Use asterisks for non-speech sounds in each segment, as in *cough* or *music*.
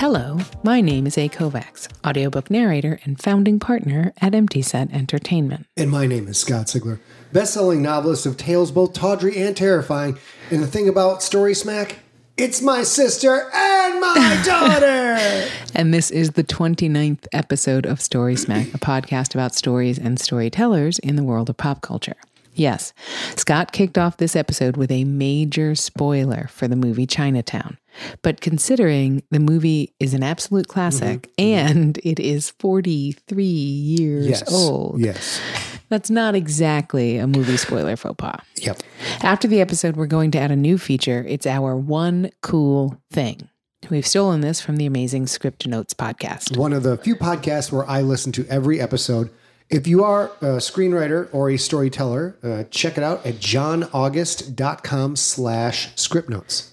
Hello, my name is A. Kovacs, audiobook narrator and founding partner at Empty Set Entertainment. And my name is Scott Sigler, best-selling novelist of tales both tawdry and terrifying. And the thing about Story Smack, it's my sister and my *laughs* daughter. And this is the 29th episode of Story Smack, a podcast about stories and storytellers in the world of pop culture. Yes, Scott kicked off this episode with a major spoiler for the movie Chinatown. But considering the movie is an absolute classic and it is 43 years yes. old, Yes. that's not exactly a movie spoiler faux pas. Yep. After the episode, we're going to add a new feature. It's our one cool thing. We've stolen this from the amazing Script Notes podcast. One of the few podcasts where I listen to every episode. If you are a screenwriter or a storyteller, uh, check it out at johnaugust.com slash script notes.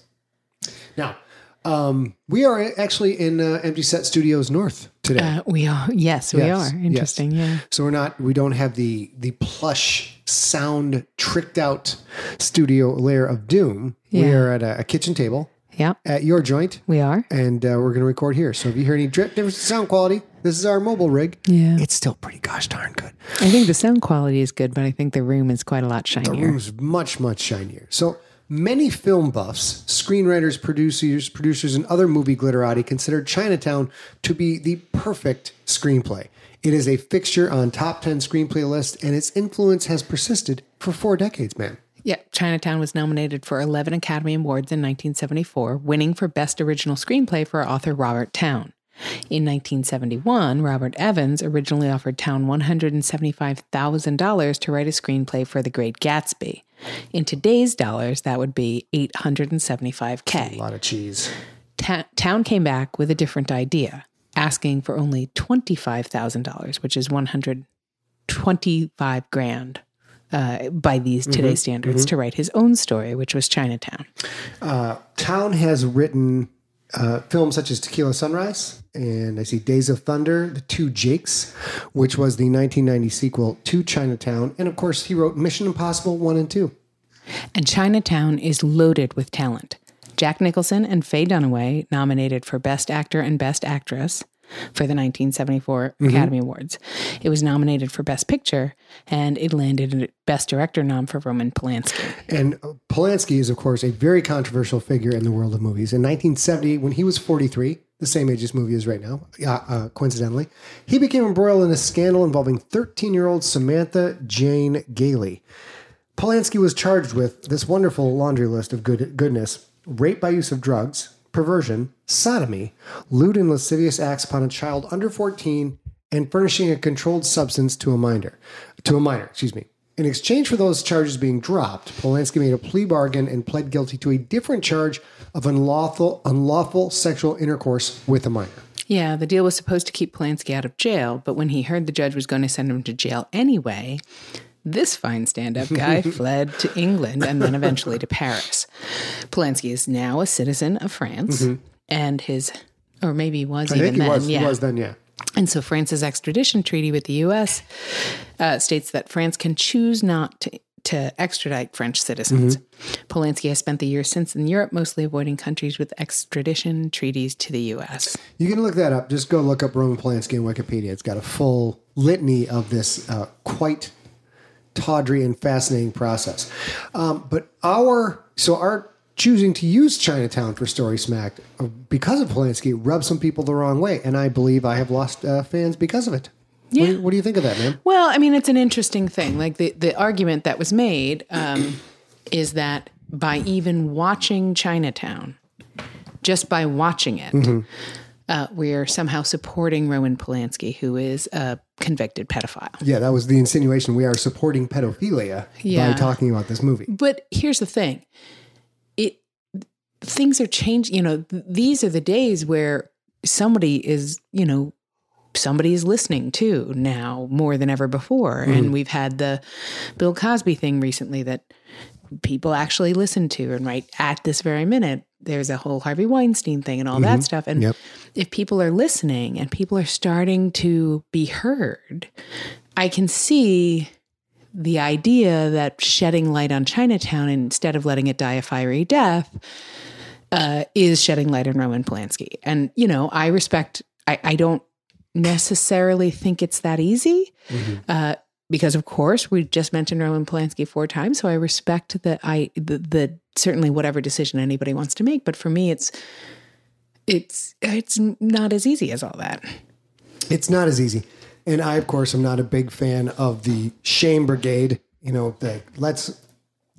Now, um, we are actually in uh, Empty Set Studios North today. Uh, we are, yes, we Yes, are. yes. Interesting, yeah. So we're not we don't have the the plush sound tricked out studio layer of doom. We are at a, a kitchen table Yeah, at your joint, we are. and uh, we're going to record here. So if you hear any drip difference in sound quality, this is our mobile rig. Yeah. It's still pretty gosh darn good. I think the sound quality is good, but I think the room is quite a lot shinier. The room's much much shinier. So many film buffs, screenwriters, producers, producers, and other movie glitterati consider Chinatown to be the perfect screenplay. It is a fixture on top 10 screenplay lists, and its influence has persisted for four decades, man. Yeah, Chinatown was nominated for 11 Academy Awards in 1974, winning for Best Original Screenplay for author Robert Towne. In 1971, Robert Evans originally offered Towne $175,000 to write a screenplay for The Great Gatsby. In today's dollars, that would be 875K. A lot of cheese. Ta- Towne came back with a different idea, asking for only $25,000, which is 125 grand uh, by these mm-hmm. today's standards, mm-hmm. to write his own story, which was Chinatown. Uh, town has written uh, films such as Tequila Sunrise, and I see Days of Thunder, The Two Jakes, which was the 1990 sequel to Chinatown. And of course, he wrote Mission Impossible 1 and 2. And Chinatown is loaded with talent. Jack Nicholson and Faye Dunaway nominated for Best Actor and Best Actress for the 1974 Academy Awards. It was nominated for Best Picture, and it landed a Best Director nom for Roman Polanski. And uh, Polanski is, of course, a very controversial figure in the world of movies. In 1970, when he was 43, the same age this movie is right now, uh, uh, coincidentally, he became embroiled in a scandal involving 13 year old Samantha Jane Gailey. Polanski was charged with this wonderful laundry list of good, goodness rape by use of drugs, perversion, sodomy, lewd and lascivious acts upon a child under 14, and furnishing a controlled substance to a minor. To a minor, excuse me. In exchange for those charges being dropped, Polanski made a plea bargain and pled guilty to a different charge of unlawful unlawful sexual intercourse with a minor. Yeah, the deal was supposed to keep Polanski out of jail, but when he heard the judge was going to send him to jail anyway, this fine stand up guy *laughs* fled to England and then eventually to Paris. Polanski is now a citizen of France, and his, or maybe was I even he then, was yeah. he was then, yeah. And so France's extradition treaty with the U.S. Uh, states that France can choose not to, to extradite French citizens. Polanski has spent the years since in Europe, mostly avoiding countries with extradition treaties to the U.S. You can look that up. Just go look up Roman Polanski in Wikipedia. It's got a full litany of this uh, quite tawdry and fascinating process. Um, but our so our choosing to use Chinatown for Story Smacked uh, because of Polanski rubbed some people the wrong way, and I believe I have lost uh, fans because of it. What, do Yeah. you, what do you think of that, man? Well, I mean, it's an interesting thing. Like the, the argument that was made um, *clears throat* is that by even watching Chinatown, just by watching it, uh, we're somehow supporting Roman Polanski, who is a convicted pedophile. Yeah, that was the insinuation. We are supporting pedophilia Yeah. by talking about this movie. But here's the thing: it things are changing. You know, th- these are the days where somebody is, you know, somebody is listening to now more than ever before. And we've had the Bill Cosby thing recently that people actually listen to. And right at this very minute, there's a whole Harvey Weinstein thing and all that stuff. And Yep. if people are listening and people are starting to be heard, I can see the idea that shedding light on Chinatown instead of letting it die a fiery death uh, is shedding light on Roman Polanski. And, you know, I respect, I, I don't necessarily think it's that easy. Uh, because of course we just mentioned Roman Polanski four times, so I respect that I the, the certainly whatever decision anybody wants to make. But for me, it's it's it's not as easy as all that. It's not as easy. And I, of course, am not a big fan of the shame brigade. You know, the let's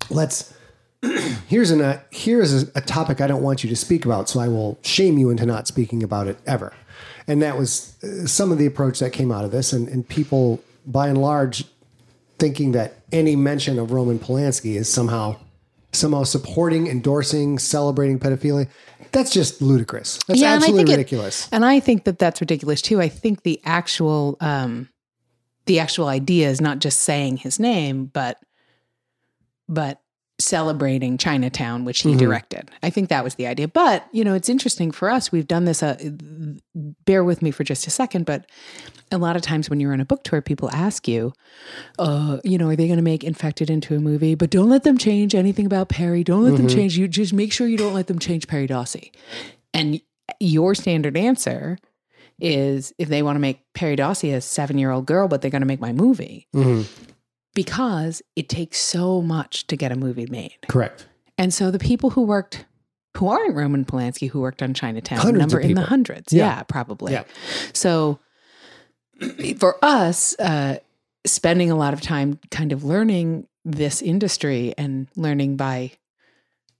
let's *clears throat* here's an uh, here is a, a topic I don't want you to speak about, so I will shame you into not speaking about it ever. And that was uh, some of the approach that came out of this, and, and people by and large thinking that any mention of Roman Polanski is somehow somehow supporting, endorsing, celebrating pedophilia. That's just ludicrous. That's and I absolutely it- ridiculous. and I think that that's ridiculous too. I think the actual um, the actual idea is not just saying his name, but but celebrating Chinatown, which he directed. I think that was the idea. But you know, it's interesting for us. We've done this. Uh, bear with me for just a second, but a lot of times when you're on a book tour, people ask you, uh, you know, are they going to make Infected into a movie? But don't let them change anything about Perry. Don't let them change. You just make sure you don't let them change Perry Dawsey. And your standard answer is if they want to make Perry Dawsey a seven year old girl, but they're going to make my movie Mhm. Because it takes so much to get a movie made. Correct. And so the people who worked, who aren't Roman Polanski, who worked on Chinatown, Hundreds number in the hundreds. Yeah. Yeah, probably. Yeah. So for us, uh, spending a lot of time kind of learning this industry and learning by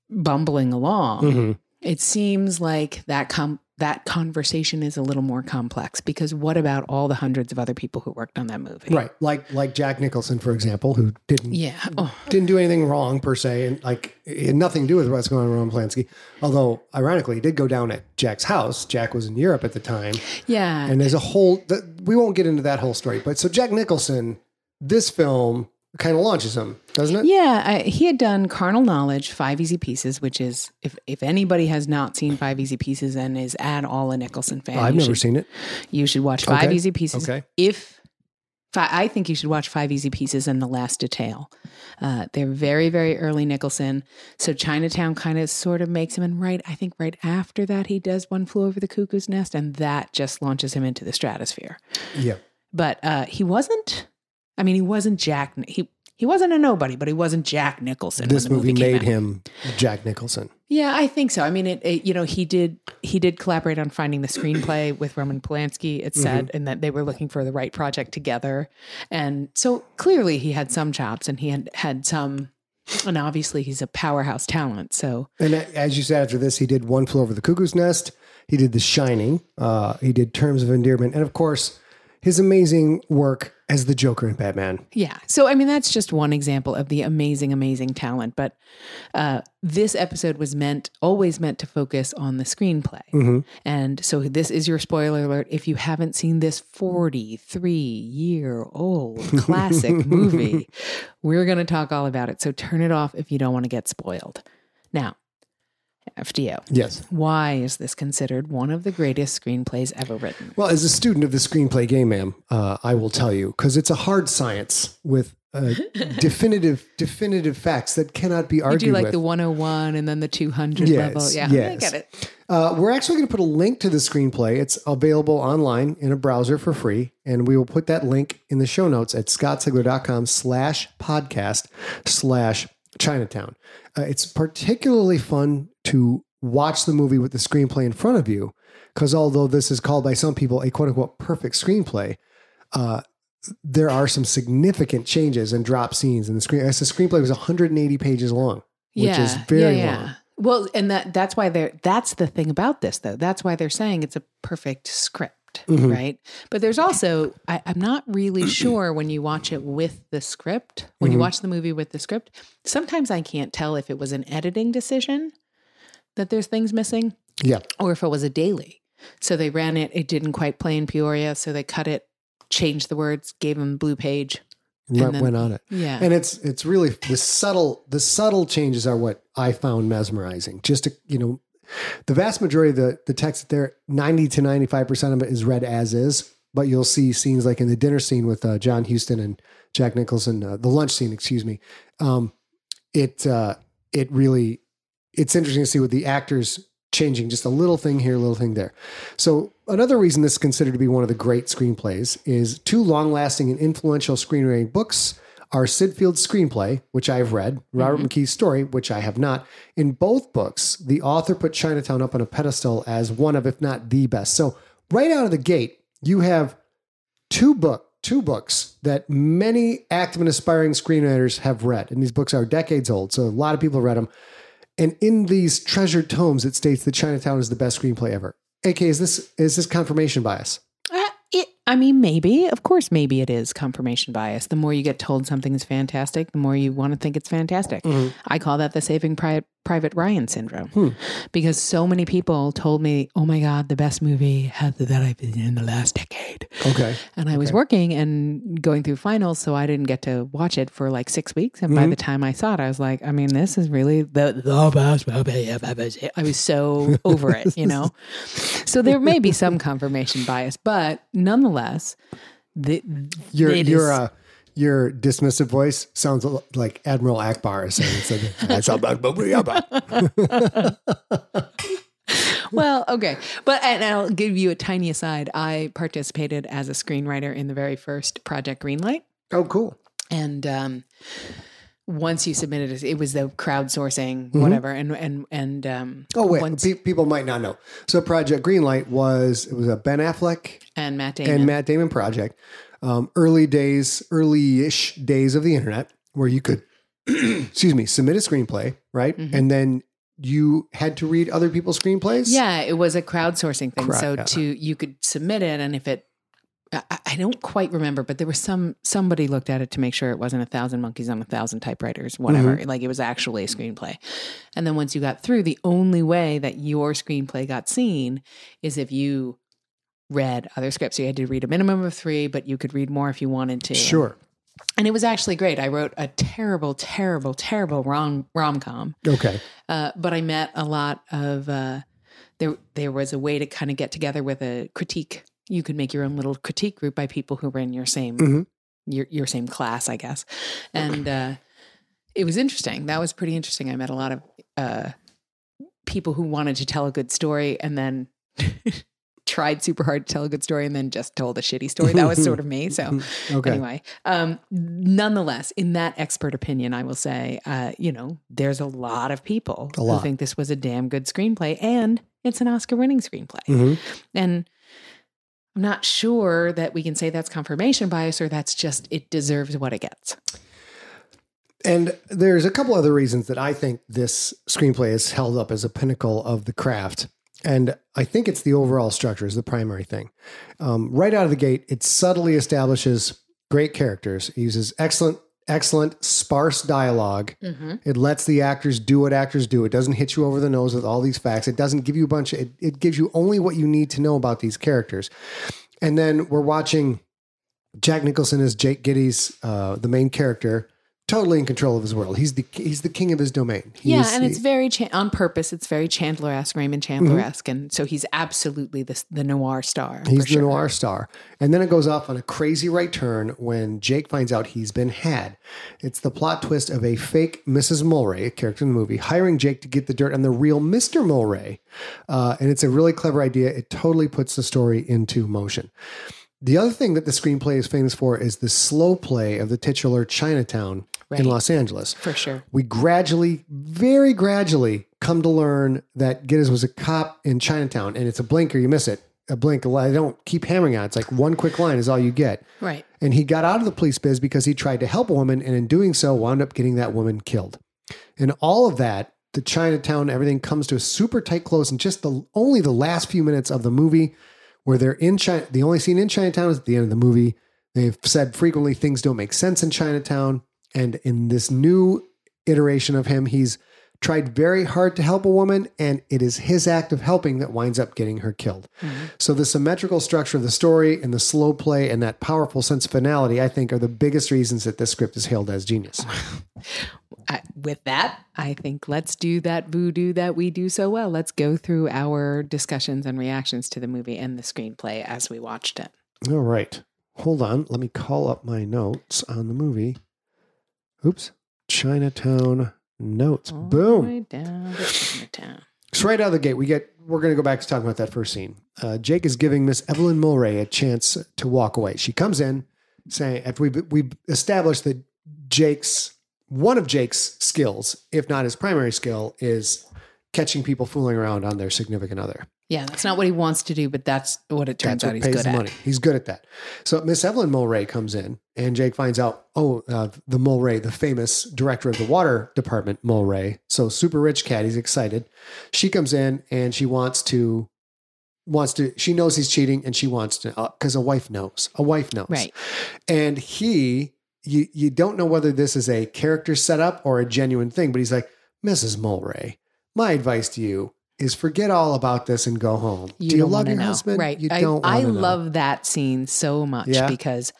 bumbling along, Mhm. it seems like that com- that conversation is a little more complex because what about all the hundreds of other people who worked on that movie? Right. Like like Jack Nicholson, for example, who didn't Yeah. Oh, didn't do anything wrong per se, and like it had nothing to do with what's going on with Roman Polanski. Although ironically, he did go down at Jack's house. Jack was in Europe at the time, yeah. and there's a whole. The, we won't get into that whole story, but so Jack Nicholson, this film kind of launches him, doesn't it? Yeah, I, he had done Carnal Knowledge, Five Easy Pieces, which is if if anybody has not seen Five Easy Pieces and is at all a Nicholson fan, I've never should, seen it. You should watch Five Okay. Easy Pieces. Okay. If I think you should watch Five Easy Pieces and The Last Detail. Uh, they're very very early Nicholson. So Chinatown kind of sort of makes him, and right I think right after that he does One Flew Over the Cuckoo's Nest, and that just launches him into the stratosphere. Yeah. But uh, he wasn't. I mean, he wasn't Jack. He he wasn't a nobody, but he wasn't Jack Nicholson. This movie came made him Jack Nicholson. Yeah, I think so. I mean, it, it. You know, he did. He did collaborate on finding the screenplay *clears throat* with Roman Polanski. It said, and that they were looking for the right project together. And so clearly, he had some chops, and he had had some. And obviously, he's a powerhouse talent. So And as you said, after this, he did One Flew Over the Cuckoo's Nest. He did The Shining. Uh, he did Terms of Endearment, and of course, his amazing work as the Joker in Batman. Yeah. So, I mean, that's just one example of the amazing, amazing talent. But uh, this episode was meant, always meant to focus on the screenplay. Mhm. And so, this is your spoiler alert. If you haven't seen this 43 year old *laughs* classic movie, we're going to talk all about it. So, turn it off if you don't want to get spoiled. Now, FDO, Yes. why is this considered one of the greatest screenplays ever written? Well, as a student of the screenplay game, ma'am, uh, I will tell you because it's a hard science with uh, *laughs* definitive definitive facts that cannot be argued. You do like with. the 101 and then the 200 Yes, level. Yeah, I get it. Uh, we're actually going to put a link to the screenplay. It's available online in a browser for free, and we will put that link in the show notes at scottsigler.com slash podcast slash Chinatown. Uh, it's particularly fun to watch the movie with the screenplay in front of you, because although this is called by some people a quote unquote perfect screenplay, uh, there are some significant changes and drop scenes in the screen. As the screenplay was 180 pages long, which is very long. Well, and that that's why they're that's the thing about this though. That's why they're saying it's a perfect script, Mhm. right? But there's also I, I'm not really *clears throat* sure when you watch it with the script, when you Mhm. watch the movie with the script, sometimes I can't tell if it was an editing decision that there's things missing Yeah. or if it was a daily. So they ran it. It didn't quite play in Peoria, so they cut it, changed the words, gave them blue page. Went, then- went on it. Yeah. And it's it's really the subtle the subtle changes are what I found mesmerizing. Just to you know, the vast majority of the the text there, ninety to ninety five percent of it is read as is. But you'll see scenes like in the dinner scene with uh, John Huston and Jack Nicholson, uh, the lunch scene, excuse me. Um, it uh, it really it's interesting to see with the actors changing just a little thing here, a little thing there. So another reason this is considered to be one of the great screenplays is two long-lasting and influential screenwriting books are Sid Field's screenplay, which I've read, Robert McKee's story, which I have not. In both books, the author put Chinatown up on a pedestal as one of, if not the best. So right out of the gate, you have two book two books that many active and aspiring screenwriters have read, and these books are decades old, so a lot of people read them. And in these treasured tomes, it states that Chinatown is the best screenplay ever. AK, is this is this confirmation bias? Uh, it, I mean, maybe. Of course, maybe it is confirmation bias. The more you get told something is fantastic, the more you want to think it's fantastic. Mm-hmm. I call that the Saving Pri- Private Ryan syndrome hmm. because so many people told me, "Oh my God, the best movie that I've been in the last decade." Okay. And I was working and going through finals, so I didn't get to watch it for like six weeks. And by mm-hmm. the time I saw it, I was like, I mean, this is really the, the best movie I've ever seen. I was so over it, you know? *laughs* So there may be some confirmation bias, but nonetheless, the, Your your is- uh, your dismissive voice sounds like Admiral Ackbar is saying. So *laughs* that's about *laughs* well, okay. But and I'll give you a tiny aside. I participated as a screenwriter in the very first Project Greenlight. Oh, cool. and um, once you submitted it, it was the crowdsourcing, whatever, and and and um, Oh wait, once, pe- people might not know. So Project Greenlight was it was a Ben Affleck and Matt Damon. and Matt Damon project. Um, early days, early-ish days of the internet, where you could, *clears throat* excuse me, submit a screenplay, right, and then you had to read other people's screenplays. yeah, it was a crowdsourcing thing. Correct, so to you could submit it, and if it, I, I don't quite remember, but there was some somebody looked at it to make sure it wasn't a thousand monkeys on a thousand typewriters, whatever. Mm-hmm. Like it was actually a screenplay. And then once you got through, the only way that your screenplay got seen is if you read other scripts. You had to read a minimum of three, but you could read more if you wanted to. sure. and it was actually great. I wrote a terrible, terrible, terrible rom rom com, Okay. uh, but I met a lot of. Uh, there, there was a way to kind of get together with a critique. You could make your own little critique group by people who were in your same Mhm. your your same class, I guess, and *clears throat* uh, it was interesting. That was pretty interesting. I met a lot of uh, people who wanted to tell a good story and then. *laughs* tried super hard to tell a good story and then just told a shitty story that was sort of me so *laughs* Okay. anyway um nonetheless in that expert opinion i will say uh you know there's a lot of people lot. who think this was a damn good screenplay and it's an oscar winning screenplay Mhm. and i'm not sure that we can say that's confirmation bias or that's just it deserves what it gets And there's a couple other reasons that I think this screenplay is held up as a pinnacle of the craft. And I think it's the overall structure is the primary thing. Um, right out of the gate, it subtly establishes great characters. It uses excellent, excellent, sparse dialog It lets the actors do what actors do. It doesn't hit you over the nose with all these facts. It doesn't give you a bunch of, it, it gives you only what you need to know about these characters. And then we're watching Jack Nicholson as Jake Gittes uh, the main character, totally in control of his world. He's the he's the king of his domain. He yeah and it's very cha- on purpose it's very chandler-esque raymond chandler-esque and so he's absolutely the, the noir star He's the sure. noir star. And then it goes off on a crazy right turn when Jake finds out he's been had. It's the plot twist of a fake Mrs. Mulwray, a character in the movie, hiring Jake to get the dirt on the real Mr. Mulwray. Uh, and it's a really clever idea. It totally puts the story into motion. The other thing that the screenplay is famous for is the slow play of the titular Chinatown Right. in Los Angeles for sure we gradually, very gradually, come to learn that Gittes was a cop in Chinatown, and it's a blink or you miss it. A blink. I don't keep hammering on. it. It's like one quick line is all you get. right And he got out of the police biz because he tried to help a woman, and in doing so, wound up getting that woman killed. And all of that, the Chinatown, everything comes to a super tight close in just the only the last few minutes of the movie, where they're in China. The only scene in Chinatown is at the end of the movie. They've said frequently things don't make sense in Chinatown, and in this new iteration of him, he's tried very hard to help a woman, and it is his act of helping that winds up getting her killed. Mm-hmm. So the symmetrical structure of the story and the slow play and that powerful sense of finality, I think, are the biggest reasons that this script is hailed as genius. *laughs* I, with that, I think let's do that voodoo that we do so well. Let's go through our discussions and reactions to the movie and the screenplay as we watched it. All right. Hold on. Let me call up my notes on the movie. Oops. Chinatown notes. All Boom. the down to Chinatown. So right out of the gate, we get we're going to go back to talking about that first scene. Uh, Jake is giving Miss Evelyn Mulwray a chance to walk away. She comes in saying after we we established that Jake's one of Jake's skills, if not his primary skill, is catching people fooling around on their significant other. Yeah, that's not what he wants to do, but that's what it turns That's out he's good at. money. He's good at that. So Miss Evelyn Mulwray comes in, and Jake finds out, oh, uh, the Mulwray, the famous director of the water department, Mulwray. So super rich cat. He's excited. She comes in and she wants to wants to. She knows he's cheating, and she wants to because a wife knows. A wife knows, Right. And he, you you don't know whether this is a character setup or a genuine thing, but he's like, Mrs. Mulwray, my advice to you. Is forget all about this and go home. You Do you love your know. husband? Right. You I, don't. I wanna know. love that scene so much Yeah? because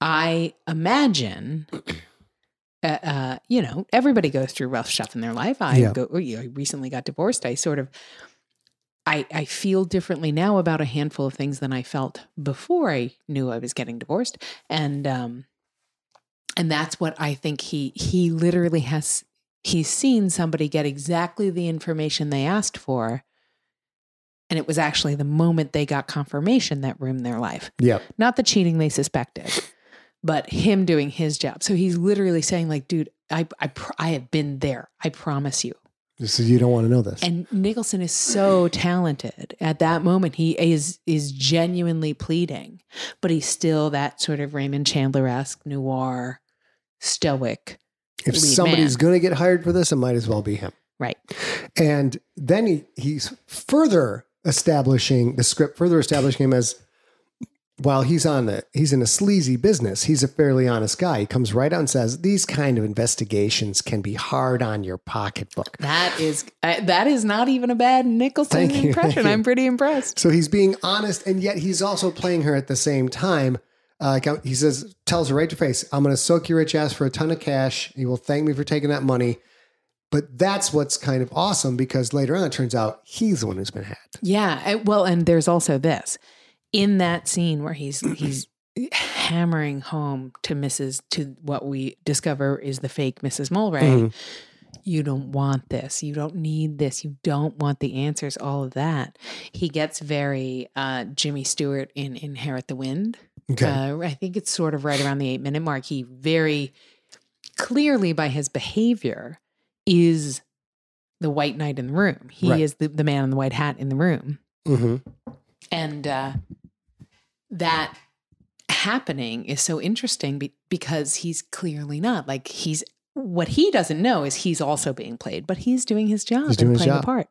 I imagine, *clears throat* uh, uh, you know, everybody goes through rough stuff in their life. I Yeah. go, know, I recently got divorced. I sort of, I, I feel differently now about a handful of things than I felt before I knew I was getting divorced. And, um, and that's what I think he, he literally has, he's seen somebody get exactly the information they asked for. And it was actually the moment they got confirmation that ruined their life. Yep. Not the cheating they suspected, but him doing his job. So he's literally saying, like, dude, I, I, pr- I have been there. I promise you. So you don't want to know this. And Nicholson is so talented. At that moment, he is is genuinely pleading, but he's still that sort of Raymond Chandler esque noir, stoic. If somebody's going to get hired for this, it might as well be him. Right. And then he, he's further establishing the script, further establishing him as while he's on the he's in a sleazy business, he's a fairly honest guy. He comes right out and says these kind of investigations can be hard on your pocketbook. That is uh, that is not even a bad Nicholson *laughs* Thank impression. you. I'm pretty impressed. So he's being honest, and yet he's also playing her at the same time. Uh, he says, tells her right to face, "I'm going to soak your rich ass for a ton of cash. You will thank me for taking that money." But that's what's kind of awesome because later on it turns out he's the one who's been hacked. Yeah. Well, and there's also this in that scene where he's *clears throat* he's hammering home to Mrs. to what we discover is the fake Mrs. Mulwray. Mhm. You don't want this. You don't need this. You don't want the answers. All of that. He gets very uh, Jimmy Stewart in Inherit the Wind. Okay. Uh, I think it's sort of right around the eight minute mark. He very clearly, by his behavior, is the white knight in the room. He Right. is the, the man in the white hat in the room. hmm And uh, that happening is so interesting be- because he's clearly not. Like, he's what he doesn't know is he's also being played, but he's doing his job He's doing and his playing job. a part.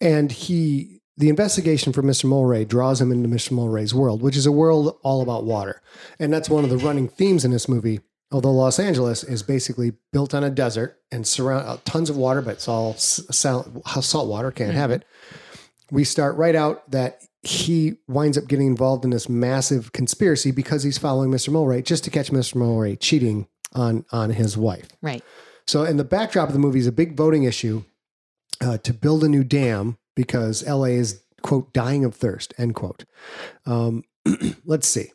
And he, the investigation for Mr. Mulwray draws him into Mr. Mulwray's world, which is a world all about water. And that's one of the running themes in this movie. Although Los Angeles is basically built on a desert and surround uh, tons of water, but it's all s- salt, salt water, can't have it. We start right out that he winds up getting involved in this massive conspiracy because he's following Mr. Mulwray just to catch Mr. Mulwray cheating on on his wife. Right. So, in the backdrop of the movie is a big voting issue uh, to build a new dam because LA is, quote, dying of thirst, end quote. Um, *clears throat* let's see.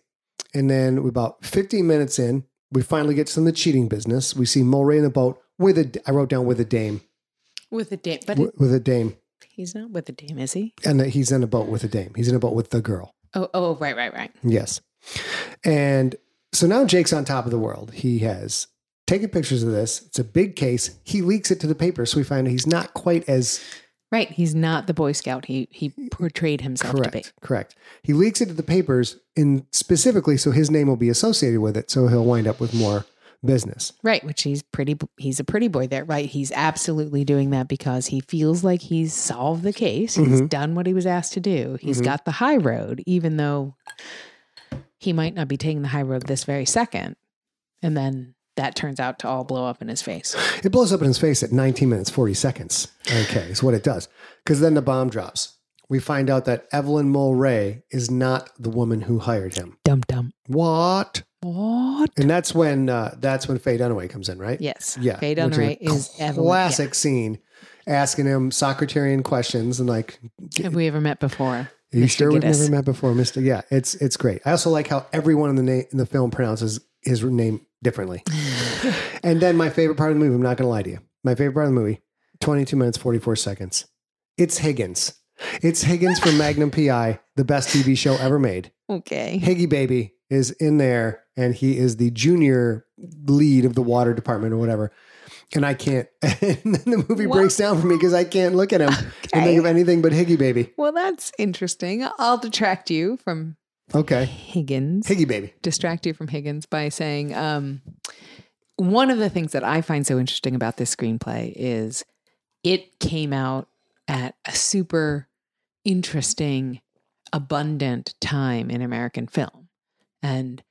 And then we're about 15 minutes in, we finally get to some of the cheating business. We see Mulwray in the boat with a, I wrote down with a dame, With a dame. But w- with a dame. he's not with a dame, is he? And that he's in a boat with a dame. He's in a boat with the girl. Oh, oh, right, right, right. Yes. And so now Jake's on top of the world. He has taken pictures of this. It's a big case. He leaks it to the paper. So we find he's not quite as Right. He's not the Boy Scout he he portrayed himself to be. Correct. Correct. He leaks it to the papers in specifically so his name will be associated with it, so he'll wind up with more business. Right, which he's pretty he's a pretty boy there, right? He's absolutely doing that because he feels like he's solved the case. He's Mhm. done what he was asked to do. He's Mhm. got the high road even though he might not be taking the high road this very second. And then that turns out to all blow up in his face. It blows up in his face at 19 minutes 40 seconds. Okay, is what it does. Because then the bomb drops. We find out that Evelyn Mulwray is not the woman who hired him. Dum dum. What? What? And that's when uh, that's when Faye Dunaway comes in, right? Yes. Yeah. Faye Dunaway is Evelyn. classic scene, asking him Socraterian questions and like, Have we ever met before? You Mr. sure we've never met before, Mister? Yeah, it's it's great. I also like how everyone in the na- in the film pronounces his name differently. *laughs* and then my favorite part of the movie. I'm not going to lie to you. My favorite part of the movie. 22 minutes 44 seconds. It's Higgins. It's Higgins from Magnum PI, the best TV show ever made. Okay. Higgy Baby is in there, and he is the junior lead of the water department or whatever. And I can't. *laughs* And then the movie What? breaks down for me because I can't look at him and think of anything but Higgy Baby. Well, that's interesting. I'll detract you from Okay, Higgins. Higgy Baby. distract you from Higgins by saying um, one of the things that I find so interesting about this screenplay is it came out at a super interesting, abundant time in American film. And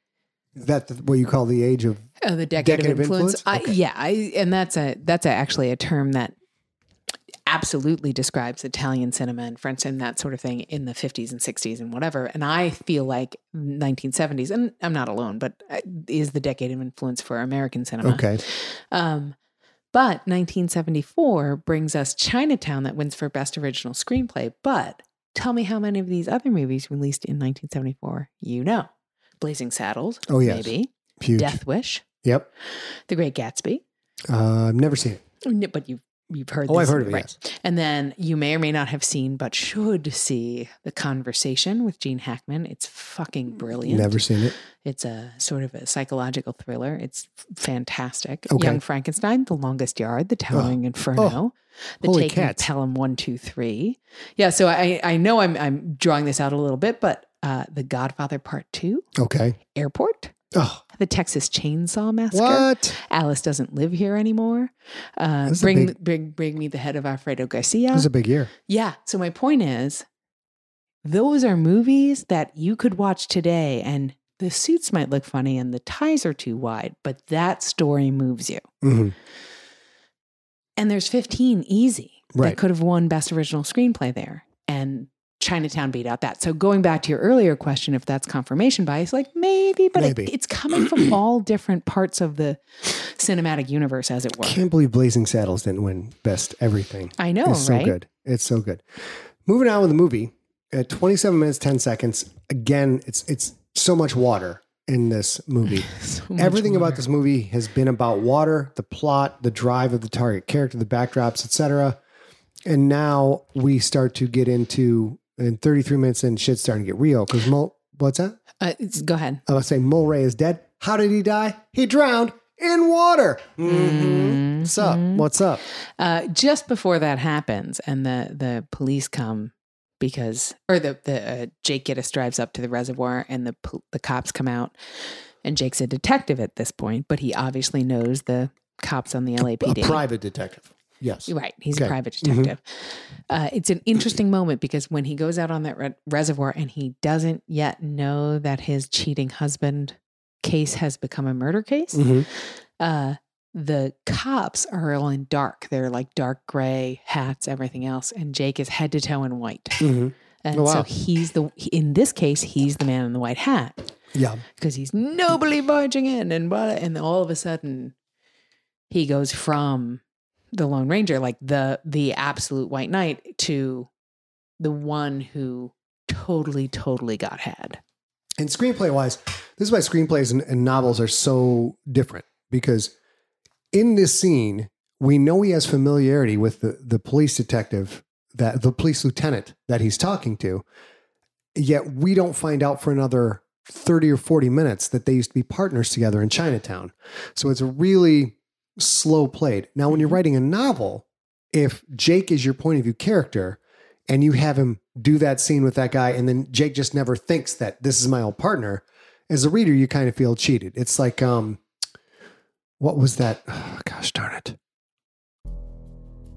Is that the, what you call the age of? uh, the decade, Decade of of influence, influence? I, Okay. yeah, I, and that's a that's a, actually a term that absolutely describes Italian cinema and French and that sort of thing in the 50s and 60s and whatever. And I feel like 1970s, and I'm not alone, but uh, is the decade of influence for American cinema. Okay, Um, but 1974 brings us Chinatown that wins for Best Original Screenplay. But tell me how many of these other movies released in 1974 you know? Blazing Saddles, Oh, yes. maybe. huge. Death Wish, Yep. The Great Gatsby. Uh, I've never seen it. But you've you've heard. Oh, I've heard of it, right? And then you may or may not have seen, but should see the Conversation with Gene Hackman. It's fucking brilliant. Never seen it. It's a sort of a psychological thriller. It's fantastic. Okay. Young Frankenstein, The Longest Yard, The Towering Inferno, The Holy Taking cats. of Pelham One Two Three. Yeah, so I I know I'm I'm drawing this out a little bit, but uh, The Godfather Part Two, Okay. Airport, Oh, The Texas Chainsaw Massacre. what? Alice doesn't live here anymore. Uh, This is a bring, big- bring, bring me the head of Alfredo Garcia. This is a big year. yeah. So my point is, those are movies that you could watch today, and the suits might look funny and the ties are too wide, but that story moves you. hmm And there's 15 easy Right. that could have won Best Original Screenplay there, and Chinatown beat out that. So going back to your earlier question, if that's confirmation bias, like maybe, but it- it's coming from *clears throat* all different parts of the cinematic universe, as it were. I can't believe Blazing Saddles didn't win Best Everything. I know, it's so good. It's so good. Moving on with the movie at 27 minutes 10 seconds. Again, it's it's so much water in this movie. *laughs* So Everything more. about this movie has been about water, the plot, the drive of the target character, the backdrops, etc. And now we start to get into in 33 minutes and shit's starting to get real because Mul, what's that? Uh, it's- go ahead. I was saying Mulwray is dead. How did he die? He drowned in water. Mm-hmm. What's up? What's up? Uh, just before that happens, and the the police come because, or the the uh, Jake Gittes drives up to the reservoir, and the the cops come out, and Jake's a detective at this point, but he obviously knows the cops on the LAPD. A LAPD. private detective. Yes. Right. He's Okay. a private Mhm. detective. Uh, it's an interesting moment because when he goes out on that re- reservoir and he doesn't yet know that his cheating husband case has become a murder case, Mhm. uh, the cops are all in dark. They're like dark gray hats, everything else. And Jake is head to toe in white. Mhm. And Oh, wow. so he's the, in this case, he's the man in the white hat Yeah. because he's nobly barging in and blah, and all of a sudden he goes from the Lone Ranger, like the the absolute white knight, to the one who totally, totally got had. And screenplay wise, this is why screenplays and, and novels are so different because in this scene, we know he has familiarity with the, the police detective, that the police lieutenant that he's talking to. Yet we don't find out for another 30 or 40 minutes that they used to be partners together in Chinatown. So it's a really slow played. Now, when you're writing a novel, if Jake is your point of view character and you have him do that scene with that guy, and then Jake just never thinks that this is my old partner, as a reader, you kind of feel cheated. It's like, um, what was that? Oh, *sighs* gosh darn it.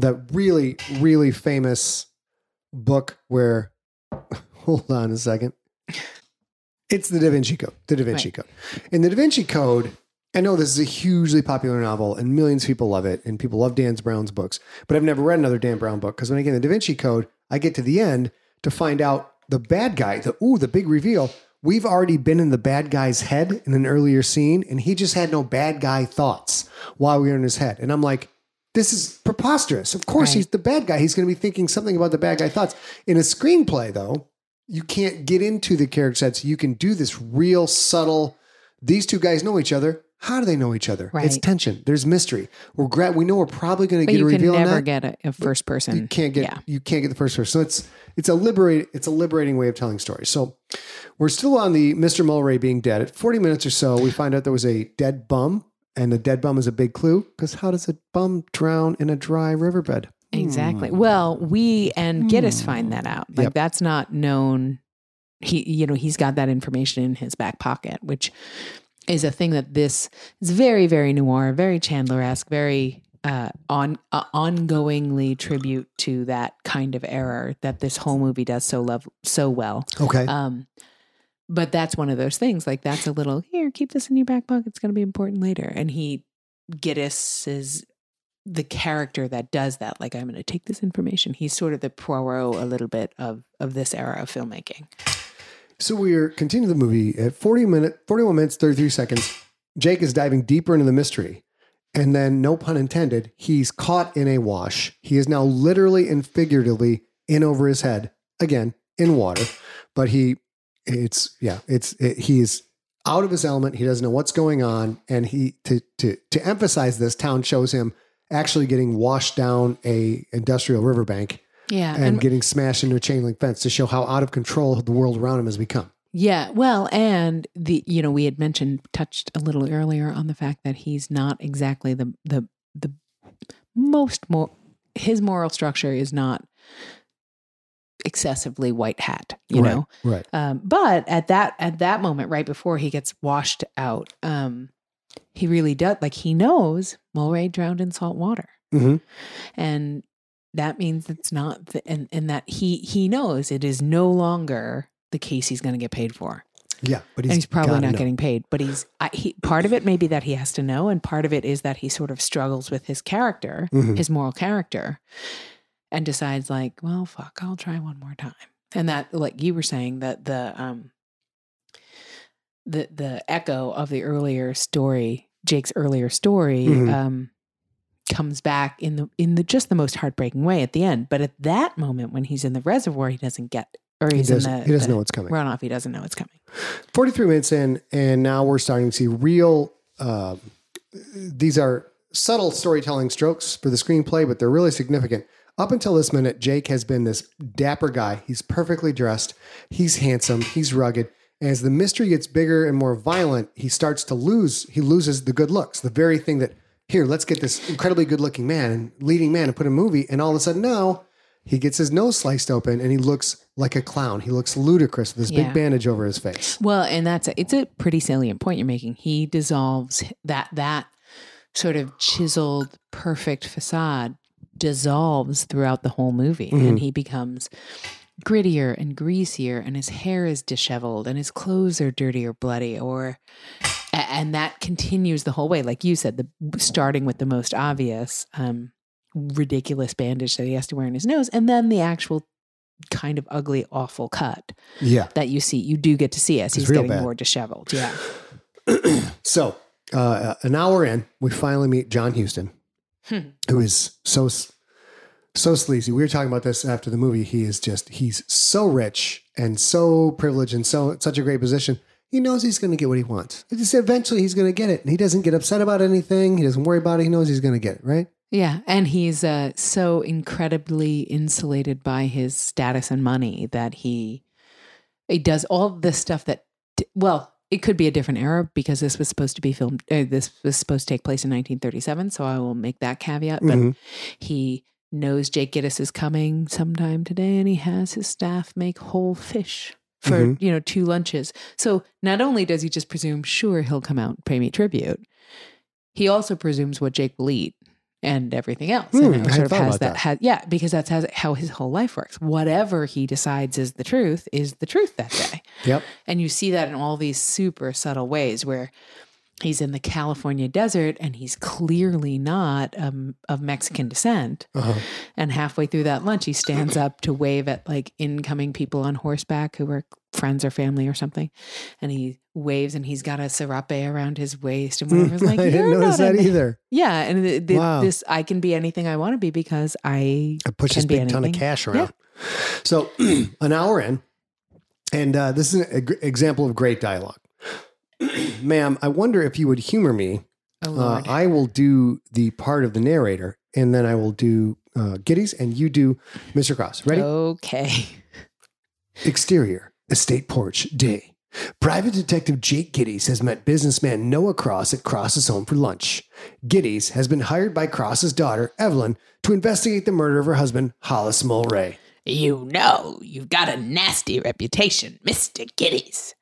That really, really famous book where, *laughs* hold on a second. It's the Da Vinci Code. The Da Vinci Right. Code. In the Da Vinci Code, I know this is a hugely popular novel and millions of people love it and people love Dan Brown's books, but I've never read another Dan Brown book because when I get in the Da Vinci Code, I get to the end to find out the bad guy, the ooh, the big reveal. We've already been in the bad guy's head in an earlier scene, and he just had no bad guy thoughts while we were in his head. And I'm like, this is preposterous. Of course, Right. he's the bad guy. He's going to be thinking something about the bad guy thoughts. In a screenplay, though, you can't get into the character sets. You can do this real subtle. These two guys know each other. How do they know each other? It's tension. There's mystery. We're gra- we know we're probably going to get a you can reveal on never that. get a, a first person. You can't get Yeah. you can't get the first person. So it's it's a liberate it's a liberating way of telling stories. So we're still on the Mr. Mulwray being dead. At 40 minutes or so, we find out there was a dead bum, and the dead bum is a big clue because how does a bum drown in a dry riverbed? Exactly. Well, we and Gittes find that out. Like Yep. that's not known. He, you know, he's got that information in his back pocket, which is a thing that this is very, very noir, very Chandler-esque, very uh, on uh, ongoingly tribute to that kind of error that this whole movie does so love so well. Okay. Um, but that's one of those things. Like that's a little here. Keep this in your back pocket. It's going to be important later. And he, Gittes is the character that does that. Like I'm going to take this information. He's sort of the Poirot a little bit of of this era of filmmaking. So we're continuing the movie at 40 minute, 41 minutes, 33 seconds. Jake is diving deeper into the mystery. And then, no pun intended, he's caught in a wash. He is now literally and figuratively in over his head, again, in water. But he, it's, yeah, it's, it, he's out of his element. He doesn't know what's going on. And he, to, to, to emphasize this, Towne shows him actually getting washed down a industrial riverbank Yeah, and, getting smashed into a chain link fence to show how out of control the world around him has become. Yeah, well, and the you know we had mentioned touched a little earlier on the fact that he's not exactly the the the most more his moral structure is not excessively white hat, you Right, know. Right. Um, but at that at that moment, right before he gets washed out, um, he really does like he knows Mulwray drowned in salt water, hmm and that means it's not the, and and that he he knows it is no longer the case he's going to get paid for Yeah, but and he's probably not know. getting paid. But he's I, he, part of it may be that he has to know, and part of it is that he sort of struggles with his character, Mhm. his moral character, and decides like, well, fuck, I'll try one more time. And that, like you were saying, that the um the the echo of the earlier story, Jake's earlier story, Mhm. um comes back in the in the just the most heartbreaking way at the end. But at that moment when he's in the reservoir, he doesn't get or He he's in doesn't, the he doesn't the know what's coming. runoff. He doesn't know it's coming. 43 minutes in, and now we're starting to see real. Uh, these are subtle storytelling strokes for the screenplay, but they're really significant. Up until this minute, Jake has been this dapper guy. He's perfectly dressed. He's handsome. He's rugged. And As the mystery gets bigger and more violent, he starts to lose. He loses the good looks, the very thing that here, let's get this incredibly good looking man and leading man and put in a movie. And all of a sudden now he gets his nose sliced open and he looks like a clown. He looks ludicrous with this Yeah. big bandage over his face. Well, and that's a, it's a pretty salient point you're making. He dissolves that that sort of chiseled, perfect facade dissolves throughout the whole movie, Mhm. and he becomes grittier and greasier, and his hair is disheveled, and his clothes are dirty or bloody, or and that continues the whole way. Like you said, the starting with the most obvious, um, ridiculous bandage that he has to wear in his nose, and then the actual kind of ugly, awful cut Yeah. that you see, you do get to see as he's getting bad. more disheveled. Yeah. *clears throat* So, uh, an hour in, we finally meet John Huston, Who is so so sleazy. We were talking about this after the movie. He is just he's so rich and so privileged and so such a great position. He knows he's going to get what he wants. Eventually he's going to get it, and he doesn't get upset about anything. He doesn't worry about it. He knows he's going to get it. Right? Yeah. And he's uh, so incredibly insulated by his status and money that he he does all this stuff that, well, it could be a different era because this was supposed to be filmed. Uh, this was supposed to take place in 1937. So I will make that caveat. But Mhm. he knows Jake Gittes is coming sometime today, and he has his staff make whole fish for Mhm. you know two lunches. So not only does he just presume, sure, he'll come out and pay me tribute, he also presumes what Jake will eat and everything else. Hmm, and it sort of has that, that. has- yeah, because that's how, how his whole life works. Whatever he decides is the truth is the truth that day. Yep. And you see that in all these super subtle ways where he's in the California desert and he's clearly not um, of Mexican descent. Uh-huh. And halfway through that lunch, he stands up to wave at like incoming people on horseback who are friends or family or something. And he waves and he's got a serape around his waist and whatever. *laughs* It's like, I didn't "You're notice that an-" either. Yeah. And the, the, Wow. this, I can be anything I want to be because I I push this big ton of cash Yeah. around. So *clears throat* an hour in, and uh, this is an example of great dialogue. *clears throat* Ma'am, I wonder if you would humor me. Oh, Uh, I will do the part of the narrator, and then I will do uh, Gittes, and you do Mr. Cross. Ready? Okay. *laughs* Exterior, estate porch, day. Private Detective Jake Gittes has met businessman Noah Cross at Cross's home for lunch. Gittes has been hired by Cross's daughter, Evelyn, to investigate the murder of her husband, Hollis Mulwray. You know, you've got a nasty reputation, Mr. Gittes.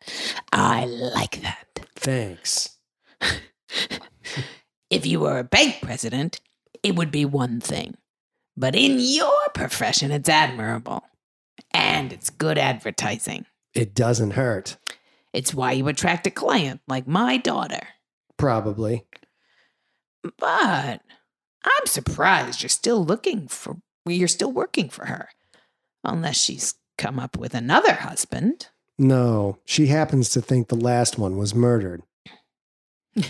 I like that. Thanks. *laughs* If you were a bank president, it would be one thing. But in your profession, it's admirable. And it's good advertising. It doesn't hurt. It's why you attract a client like my daughter. Probably. But I'm surprised you're still looking for, you're still working for her. Unless she's come up with another husband. No, she happens to think the last one was murdered. *laughs*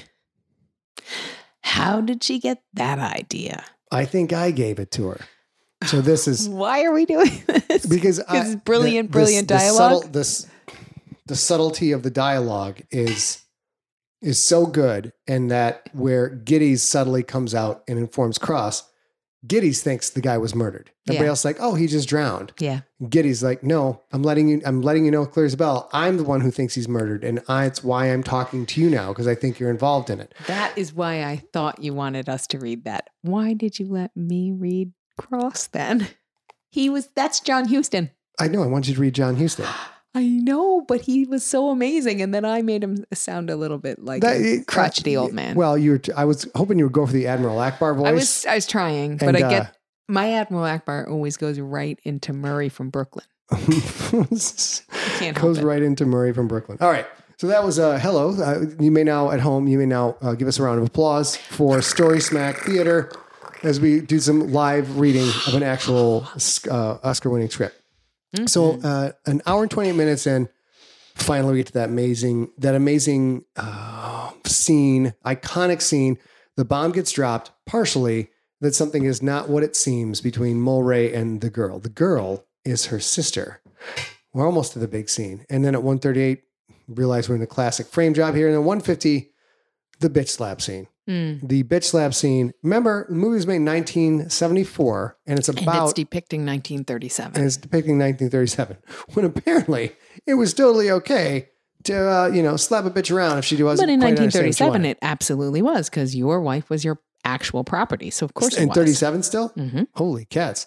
How did she get that idea? I think I gave it to her. So this is *laughs* Why are we doing this? because I, it's brilliant, the- brilliant the, the dialogue. subtle- this the subtlety of the dialogue is is so good, and that where Gittes subtly comes out and informs Cross, Gittes thinks the guy was murdered. Everybody Yeah. else is like, oh, he just drowned. yeah. Giddy's like, no, I'm letting you, I'm letting you know clear as bell. I'm the one who thinks he's murdered, and I, it's why I'm talking to you now because I think you're involved in it. That is why I thought you wanted us to read that. Why did you let me read Cross then? He was, that's John Huston. I know. I want you to read John Huston. *gasps* I know, but he was so amazing. And then I made him sound a little bit like That- a crotchety uh, old man. Well, you were. I was hoping you would go for the Admiral Ackbar voice. I was, I was trying, but And, I get uh, my Admiral Ackbar always goes right into Murray from Brooklyn. *laughs* Can't goes right into Murray from Brooklyn. All right. So that was uh, hello. Uh, you may now at home. You may now uh, give us a round of applause for Story Smack Theater as we do some live reading of an actual uh, Oscar-winning script. So Mm-hmm. uh, an hour and 28 minutes in, finally we get to that amazing, that amazing uh, scene, iconic scene. The bomb gets dropped partially. That something is not what it seems between Mulwray and the girl. The girl is her sister. We're almost to the big scene, and then at one thirty-eight, realize we're in the classic frame job here. And then one fifty, the bitch slap scene. Mm. The bitch slap scene. Remember, the movie was made in 1974, and it's And about it's depicting 1937. and it's depicting 1937 when apparently it was totally okay to uh, you know slap a bitch around if she wasn't But in quite understanding what she 1937, it absolutely was because your wife was your actual property. So of course, In and 37 still? Mhm. Holy cats.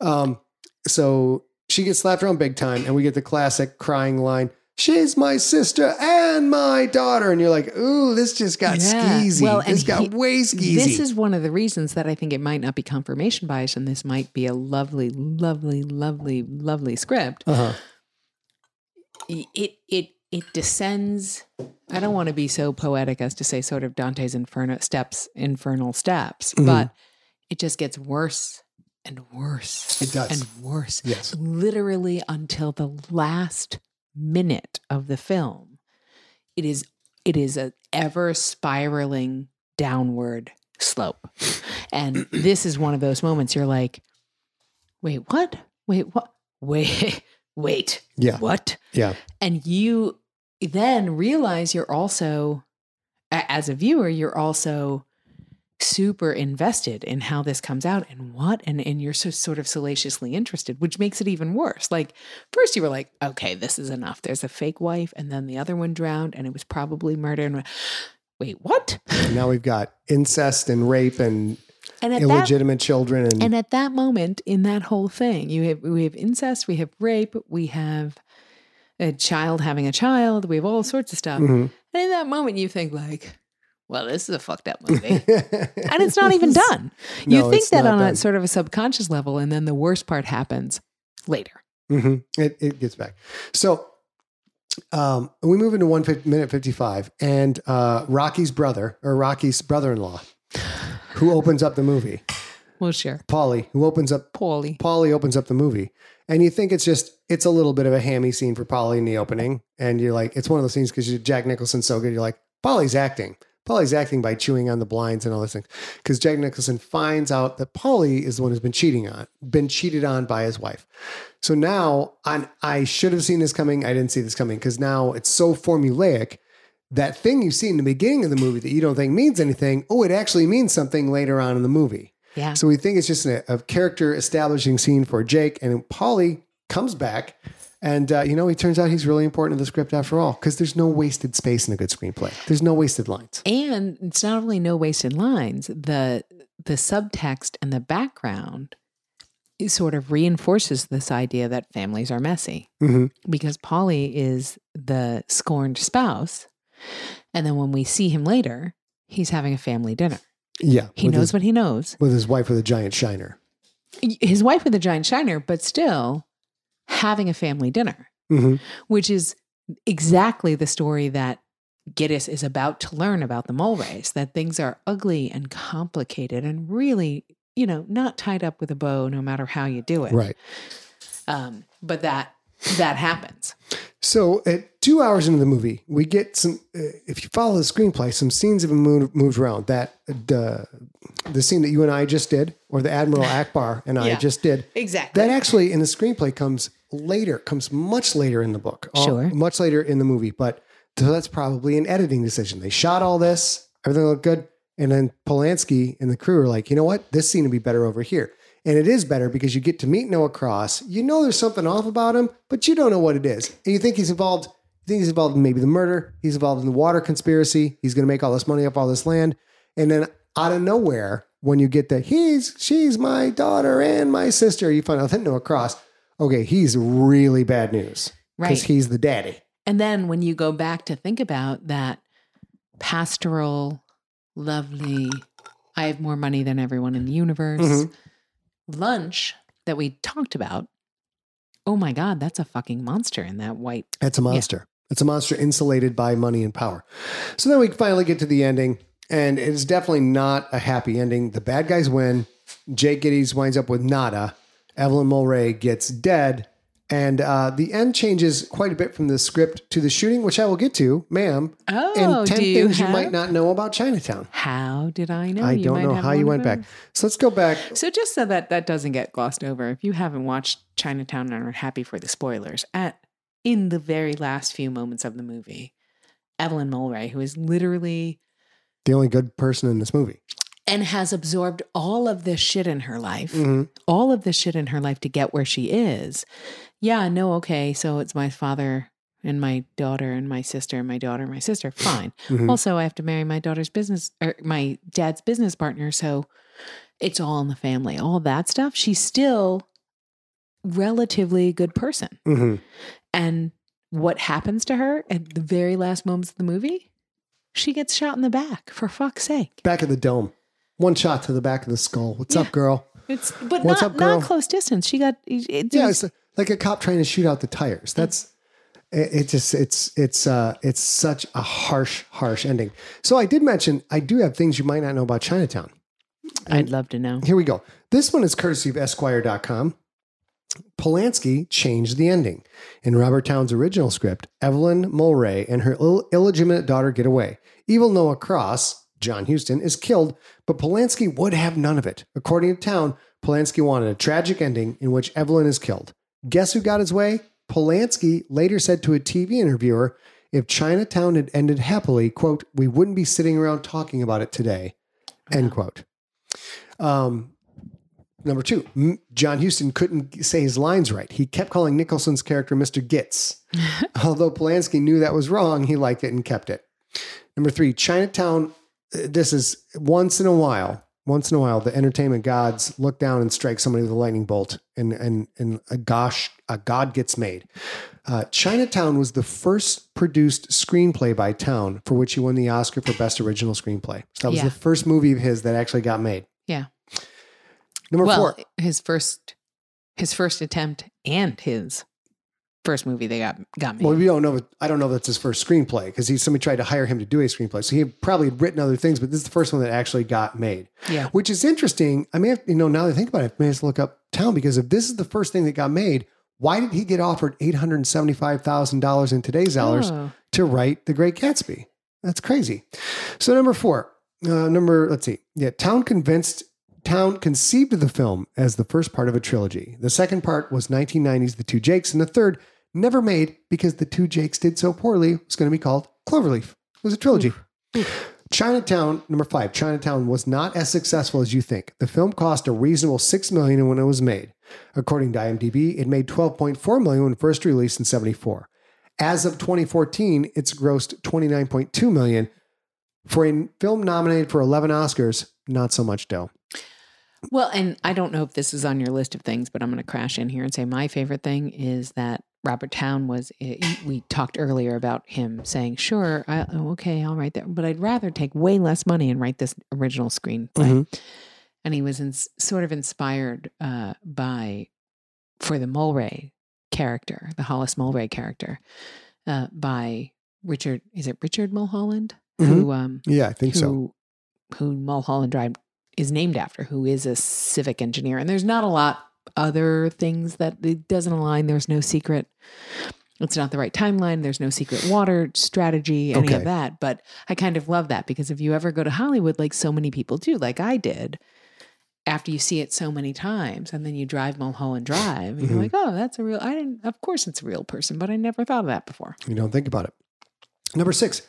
Um, so she gets slapped around big time, and we get the classic crying line. She's my sister and my daughter. And you're like, ooh, this just got Yeah. skeezy. Well, this got he- way skeezy. This is one of the reasons that I think it might not be confirmation bias, and this might be a lovely, lovely, lovely, lovely script. uh-huh. It it it descends. I don't want to be so poetic as to say sort of Dante's Inferno steps, infernal steps, Mhm. but it just gets worse and worse. It does. and worse. Yes. literally until the last minute of the film. It is it is a ever spiraling downward slope. And *clears throat* this is one of those moments you're like wait what? Wait what? Wait *laughs* wait Yeah. what? Yeah. and you then realize you're also as a viewer you're also super invested in how this comes out and what and and you're so sort of salaciously interested which makes it even worse like first you were like okay this is enough there's a fake wife and then the other one drowned and it was probably murder and wait what And now we've got incest and rape and and at that illegitimate children. And, and at that moment in that whole thing, you have we have incest, we have rape, we have a child having a child, we have all sorts of stuff. Mhm. And in that moment you think like, well, this is a fucked up *laughs* movie. and it's not even done. You No, think that on done. a sort of a subconscious level, and then the worst part happens later. hmm It, it gets back. So um, we move into one fif- minute 55 and uh, Rocky's brother or Rocky's brother-in-law who opens up the movie, Well, sure. Polly, who opens up, Polly. Polly opens up the movie and you think it's just, it's a little bit of a hammy scene for Polly in the opening. And you're like, it's one of those scenes because Jack Nicholson's so good. You're like, Polly's acting. Polly's acting by chewing on the blinds and all those things. Because Jack Nicholson finds out that Polly is the one who's been cheating on, been cheated on by his wife. So now on, I should have seen this coming. I didn't see this coming because now it's so formulaic. That thing you see in the beginning of the movie that you don't think means anything, oh, it actually means something later on in the movie. Yeah. So we think it's just a, a character establishing scene for Jake, and Polly comes back, and uh, you know he turns out he's really important to the script after all because there's no wasted space in a good screenplay. There's no wasted lines. And it's not only no wasted lines, the the subtext and the background sort of reinforces this idea that families are messy. hmm because Polly is the scorned spouse. And then when we see him later, he's having a family dinner. Yeah, He knows his, what he knows. with his wife with a giant shiner. His wife with a giant shiner, but still having a family dinner, hmm which is exactly the story that Gittes is about to learn about the Mulwrays that things are ugly and complicated and really, you know, not tied up with a bow no matter how you do it. Right. Um, but that that happens. So at two hours into the movie, we get some. Uh, if you follow the screenplay, some scenes have been moved, moved around. That the the scene that you and I just did, or the Admiral *laughs* Ackbar and I Yeah. just did, Exactly. that actually in the screenplay comes later, comes much later in the book, all- much later in the movie. But so that's probably an editing decision. They shot all this, everything looked good, and then Polanski and the crew are like, you know what, this scene would be better over here. And it is better because you get to meet Noah Cross. You know there's something off about him, but you don't know what it is. And you think he's involved. You think he's involved in maybe the murder. He's involved in the water conspiracy. He's going to make all this money off all this land. And then out of nowhere, when you get the he's she's my daughter and my sister, you find out that Noah Cross. Okay, he's really bad news because Right. he's the daddy. And then when you go back to think about that pastoral, lovely, I have more money than everyone in the universe Mhm. lunch that we talked about, oh my God, that's a fucking monster in that white. That's a monster. It's a monster insulated by money and power. So then we finally get to the ending, and it's definitely not a happy ending. The bad guys win. Jake Gittes winds up with nada. Evelyn Mulwray gets dead. And uh, the end changes quite a bit from the script to the shooting, which I will get to, ma'am. Oh, and 10 do you things you might not know about Chinatown. How did I know? I You don't know how you went back. So let's go back. So just so that that doesn't get glossed over, if you haven't watched Chinatown and are happy for the spoilers, at in the very last few moments of the movie, Evelyn Mulwray, who is literally The only good person in this movie. and has absorbed all of this shit in her life, Mhm. all of this shit in her life to get where she is. Yeah, no, okay. So it's my father and my daughter and my sister and my daughter and my sister. *laughs* Fine. Mhm. Also, I have to marry my daughter's business or my dad's business partner. So it's all in the family, all that stuff. She's still relatively a good person. hmm And what happens to her at the very last moments of the movie? She gets shot in the back, for fuck's sake. Back of the dome. One shot to the back of the skull. What's Yeah. up, girl? It's but What's not up, girl? not close distance. She got it, Yeah, it's like a cop trying to shoot out the tires. That's it, it just it's it's uh it's such a harsh harsh ending. So I did mention I do have things you might not know about Chinatown. I'd love to know. Here we go. This one is courtesy of Esquire.com. Polanski changed the ending. In Robert Towne's original script, Evelyn Mulwray and her Ill- illegitimate daughter get away. Evil Noah Cross, John Huston, is killed, but Polanski would have none of it. According to Towne, Polanski wanted a tragic ending in which Evelyn is killed. Guess who got his way? Polanski later said to a TV interviewer, if Chinatown had ended happily, quote, we wouldn't be sitting around talking about it today, end quote. Um, number two, John Huston couldn't say his lines right. He kept calling Nicholson's character Mr. Gitz. *laughs* Although Polanski knew that was wrong, he liked it and kept it. Number three, Chinatown. uh, This is once in a while. Once in a while, the entertainment gods look down and strike somebody with a lightning bolt, and and and a gosh, a god gets made. Uh, Chinatown was the first produced screenplay by Towne, for which he won the Oscar for Best Original Screenplay. So that was Yeah. the first movie of his that actually got made. Yeah. Number well, four. his first his first attempt and his first movie they got got me. Well, we don't know. I don't know if that's his first screenplay because he somebody tried to hire him to do a screenplay. So he had probably had written other things, but this is the first one that actually got made. yeah. Which is interesting. I have, you know, now that I think about it, I may have to look up Towne because if this is the first thing that got made, why did he get offered eight hundred and seventy-five thousand dollars in today's dollars Oh. to write The Great Gatsby? That's crazy. So number four, uh, number let's see, yeah, Towne convinced. Towne conceived of the film as the first part of a trilogy. The second part was 1990's The Two Jakes, and the third, never made because The Two Jakes did so poorly, was going to be called Cloverleaf. It was a trilogy. Chinatown, number five, Chinatown was not as successful as you think. The film cost a reasonable six million when it was made. According to IMDb, it made 12.4 million when first released in 74. As of 2014, it's grossed 29.2 million. For a film nominated for 11 Oscars, not so much dough. Well, and I don't know if this is on your list of things, but I'm going to crash in here and say my favorite thing is that Robert Towne was. eh, We talked earlier about him saying, "Sure, I, oh, okay, I'll write that, but I'd rather take way less money and write this original screenplay." Mhm. And he was in, sort of inspired uh, by for the Mulwray character, the Hollis Mulwray character, uh, by Richard. Is it Richard Mulholland? Who um, Yeah, I think so. who who Mulholland Drive is named after, who is a civic engineer. And there's not a lot other things that it doesn't align. There's no secret. It's not the right timeline. There's no secret water strategy, any Okay. of that. But I kind of love that because if you ever go to Hollywood, like so many people do, like I did, after you see it so many times and then you drive Mulholland Drive and Mhm. you're like, oh, that's a real, I didn't, of course it's a real person, but I never thought of that before. You don't think about it. Number six,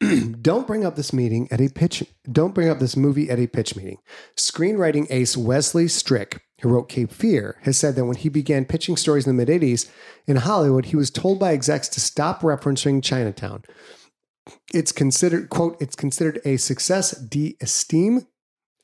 *clears throat* don't bring up this meeting at a pitch. Don't bring up this movie at a pitch meeting. Screenwriting ace Wesley Strick, who wrote Cape Fear, has said that when he began pitching stories in the mid 80s in Hollywood, he was told by execs to stop referencing Chinatown. It's considered, quote, it's considered a success de esteem,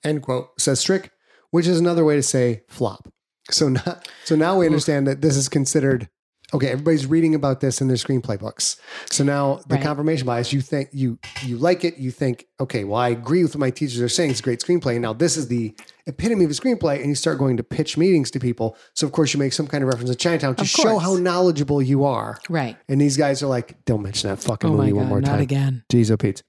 end quote, says Strick, which is another way to say flop. So now, so now we understand that this is considered okay. Everybody's reading about this in their screenplay books. So now the Right. confirmation bias, you think you you like it, you think okay, well I agree with what my teachers are saying. It's a great screenplay. Now this is the epitome of a screenplay, and you start going to pitch meetings to people. So of course you make some kind of reference to Chinatown to Of show course. how knowledgeable you are. Right. And these guys are like, don't mention that fucking Oh my movie God, one more not time. again. Jeez, oh Pete.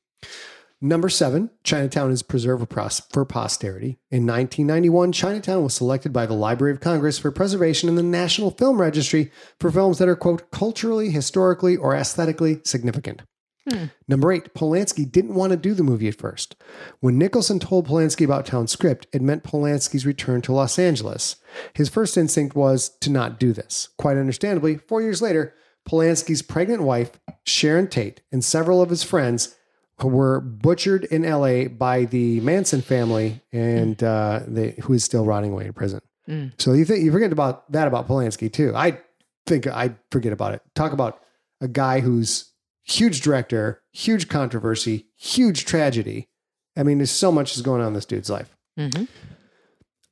Number seven, Chinatown is preserved for posterity. In 1991, Chinatown was selected by the Library of Congress for preservation in the National Film Registry for films that are, quote, culturally, historically, or aesthetically significant. Hmm. Number eight, Polanski didn't want to do the movie at first. When Nicholson told Polanski about Towne's script, it meant Polanski's return to Los Angeles. His first instinct was to not do this. Quite understandably, four years later, Polanski's pregnant wife, Sharon Tate, and several of his friends were butchered in LA by the Manson family, and uh, they, who is still rotting away in prison. Mm. So you think you forget about that about Polanski too. I think I forget about it. Talk about a guy who's huge director, huge controversy, huge tragedy. I mean, there's so much is going on in this dude's life. Mhm.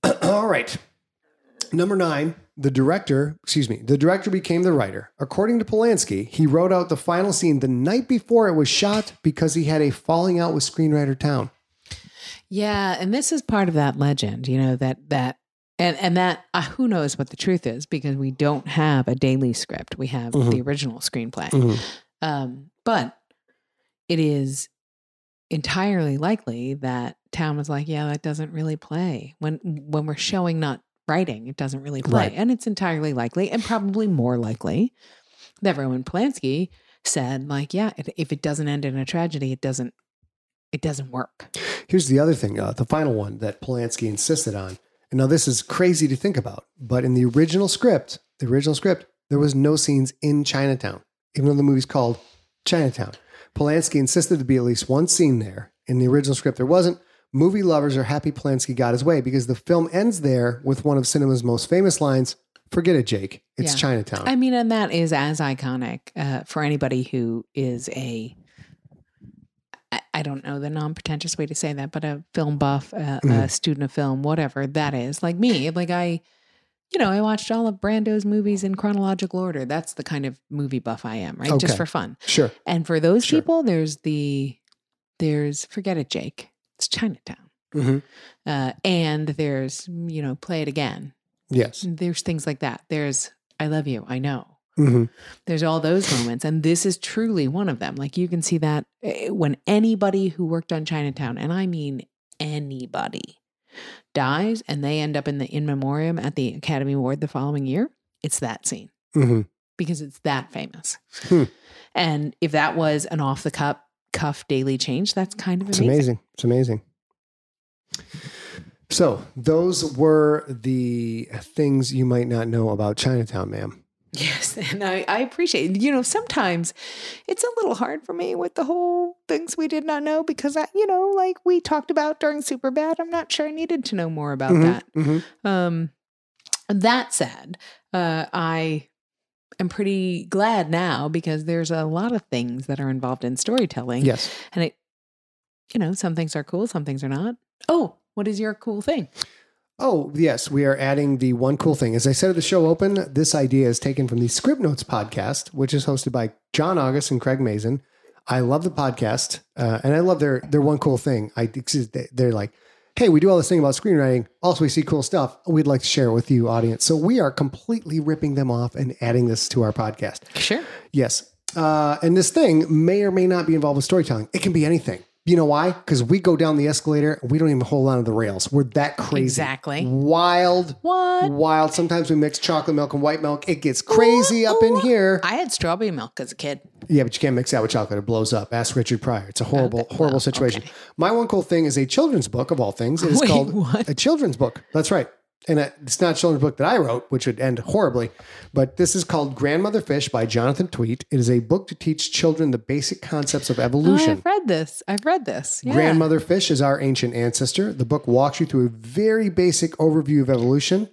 *clears throat* All right. Number nine, the director, excuse me, the director became the writer. According to Polanski, he wrote out the final scene the night before it was shot because he had a falling out with screenwriter Towne. Yeah, and this is part of that legend, you know, that that and and that uh, who knows what the truth is because we don't have a daily script. We have Mhm. the original screenplay. Mhm. Um, but it is entirely likely that Towne was like, yeah, that doesn't really play when when we're showing not writing, it doesn't really play, Right. and it's entirely likely, and probably more likely that Roman Polanski said, like, yeah, if, it doesn't end in a tragedy, it doesn't it doesn't work. Here's the other thing, uh, the final one that Polanski insisted on. And now this is crazy to think about, but in the original script, the original script, there was no scenes in Chinatown, even though the movie's called Chinatown. Polanski insisted to be at least one scene there. In the original script, there wasn't. Movie lovers are happy Polanski got his way because the film ends there with one of cinema's most famous lines Forget it, Jake. It's Yeah. Chinatown. I mean, and that is as iconic uh, for anybody who is a I don't know the non pretentious way to say that, but a film buff, a Mhm. student of film, whatever that is. Like me, like I, you know, I watched all of Brando's movies in chronological order. That's the kind of movie buff I am, right? Okay. Just for fun. sure. And for those Sure. people, there's the, there's forget it, Jake. It's Chinatown. hmm Uh, and there's, you know, play it again. Yes. There's things like that. There's, I love you. I know hmm there's all those moments and this is truly one of them like you can see that eh, when anybody who worked on chinatown and i mean anybody dies and they end up in the in memoriam at the academy award the following year it's that scene hmm because it's that famous Hmm. and if that was an off the cup cuff daily change that's kind of It's amazing, amazing. It's amazing. So, those were the things you might not know about Chinatown, ma'am. Yes, *laughs* and I, I appreciate. You know, sometimes it's a little hard for me with the whole things we did not know because I, you know, like we talked about during Superbad, I'm not sure I needed to know more about Mhm, that. mhm. Um, that said, uh, I am pretty glad now because there's a lot of things that are involved in storytelling, Yes. and it, you know, some things are cool, some things are not. Oh, what is your cool thing? Oh, yes. We are adding the one cool thing. As I said at the show open, this idea is taken from the Script Notes podcast, which is hosted by John August and Craig Mazin. I love the podcast, uh, and I love their their one cool thing. I they're like, hey, we do all this thing about screenwriting. Also, we see cool stuff. We'd like to share it with you, audience. So we are completely ripping them off and adding this to our podcast. Sure. Yes. Uh, and this thing may or may not be involved with storytelling. It can be anything. You know why? Because we go down the escalator, we don't even hold on to the rails. We're that crazy. Exactly. Wild. What? Wild. Sometimes we mix chocolate milk and white milk. It gets crazy up in here. I had strawberry milk as a kid. Yeah, but you can't mix that with chocolate. It blows up. Ask Richard Pryor. It's a horrible, oh, oh, Okay. horrible Well, situation. okay. My one cool thing is a children's book of all things. It is *laughs* Wait, called what? a children's book. That's right. And it's not a children's book that I wrote, which would end horribly. But this is called Grandmother Fish by Jonathan Tweet. It is a book to teach children the basic concepts of Oh, evolution. I've read this. I've read this. Yeah. Grandmother fish is our ancient ancestor. The book walks you through a very basic overview of evolution.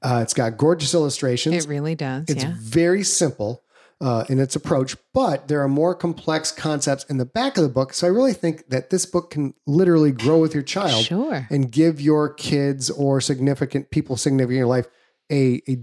Uh, it's got gorgeous illustrations. It really does. it's yeah. very simple uh, in its approach, but there are more complex concepts in the back of the book. So I really think that this book can literally grow with your child Sure. and give your kids or significant people significant in your life a, a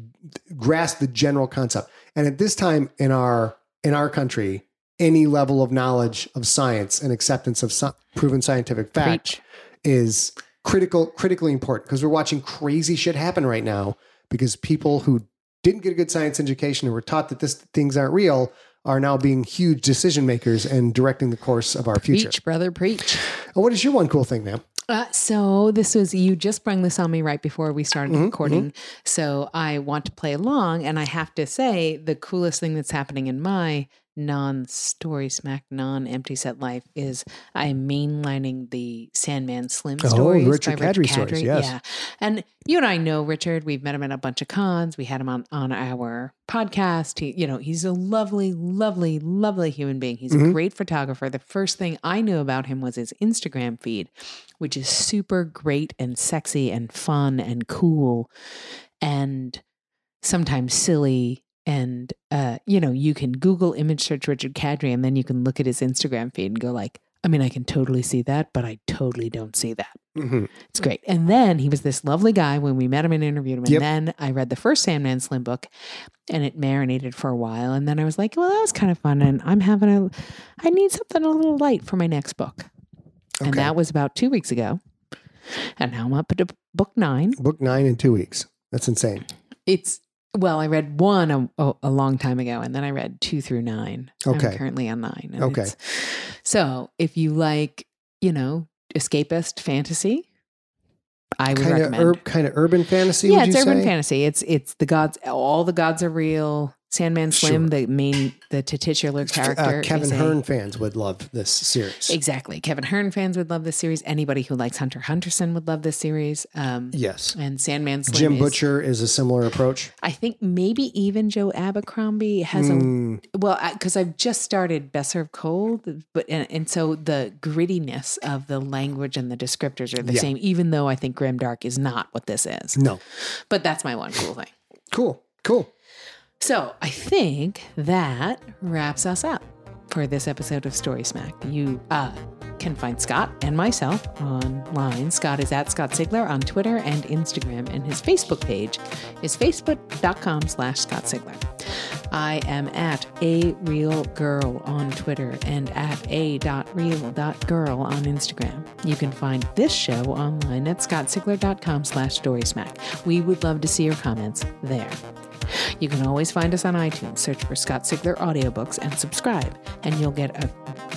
grasp the general concept. And at this time in our in our country, any level of knowledge of science and acceptance of sci- proven scientific fact Preach. is critical critically important because we're watching crazy shit happen right now because people who didn't get a good science education and were taught that this things aren't real are now being huge decision makers and directing the course of our future. Preach, brother, preach. And what is your one cool thing, ma'am? Uh, so this was you just sprung this on me right before we started Mhm, recording. So I want to play along, and I have to say the coolest thing that's happening in my non-story smack, non-empty set life is I'm mainlining the Sandman Slim Oh, stories Richard by Richard Kadrey stories, yes. Yeah, and you and I know Richard. We've met him at a bunch of cons. We had him on on our podcast. He, you know, he's a lovely, lovely, lovely human being. He's Mhm. a great photographer. The first thing I knew about him was his Instagram feed, which is super great and sexy and fun and cool and sometimes silly and uh, you know, you can Google image search Richard Kadrey, and then you can look at his Instagram feed and go like, I mean, I can totally see that, but I totally don't see that. Mhm. It's great. And then he was this lovely guy when we met him and interviewed him. And Yep. then I read the first Sandman Slim book and it marinated for a while. And then I was like, well, that was kind of fun. And I'm having a, I need something a little light for my next book. And that was about two weeks ago. And now I'm up to book nine. Book nine in two weeks. That's insane. It's, well, I read one a, a, long time ago and then I read two through nine. Okay. I'm currently on nine. Okay. So if you like, you know, escapist fantasy, I would Kind of recommend. ur- kind of urban fantasy. yeah, it's urban say? fantasy. It's it's the gods. All the gods are real. Sandman Slim, Sure. the main, the titular character. Uh, Kevin is a- Hearne fans would love this series. Exactly. Kevin Hearne fans would love this series. Anybody who likes Hunter Hunterson would love this series. Um, Yes. And Sandman Slim. Jim is- Butcher is a similar approach. I think maybe even Joe Abercrombie has a Mm, well because I've just started Best Served Cold, but and, and so the grittiness of the language and the descriptors are the Yeah. same. Even though I think Grimdark is not what this is, no. but that's my one cool thing. Cool. Cool. So I think that wraps us up for this episode of Story Smack. You uh, can find Scott and myself online. Scott is at Scott Sigler on Twitter and Instagram, and his Facebook page is facebook.com slash Scott Sigler. I am at a real girl on Twitter and at a.real.girl on Instagram. You can find this show online at scottsigler.com slash storysmack. We would love to see your comments there. You can always find us on iTunes. Search for Scott Sigler Audiobooks and subscribe, and you'll get a,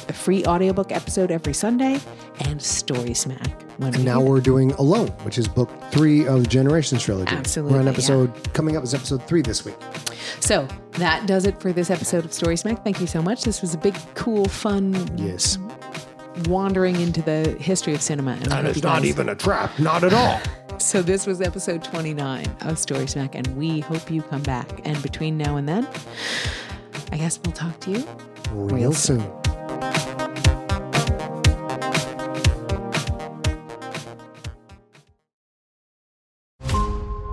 a free audiobook episode every Sunday and Story Smack. When And now we're doing Alone, which is book three of the Generations trilogy. Absolutely, We're on yeah. episode, coming up is episode three this week. So that does it for this episode of Story Smack. Thank you so much. This was a big, cool, fun Yes. wandering into the history of cinema. And, I hope you guys- a trap. Not at all. So this was episode 29 of Story Smack, and we hope you come back. And between now and then, I guess we'll talk to you Real soon.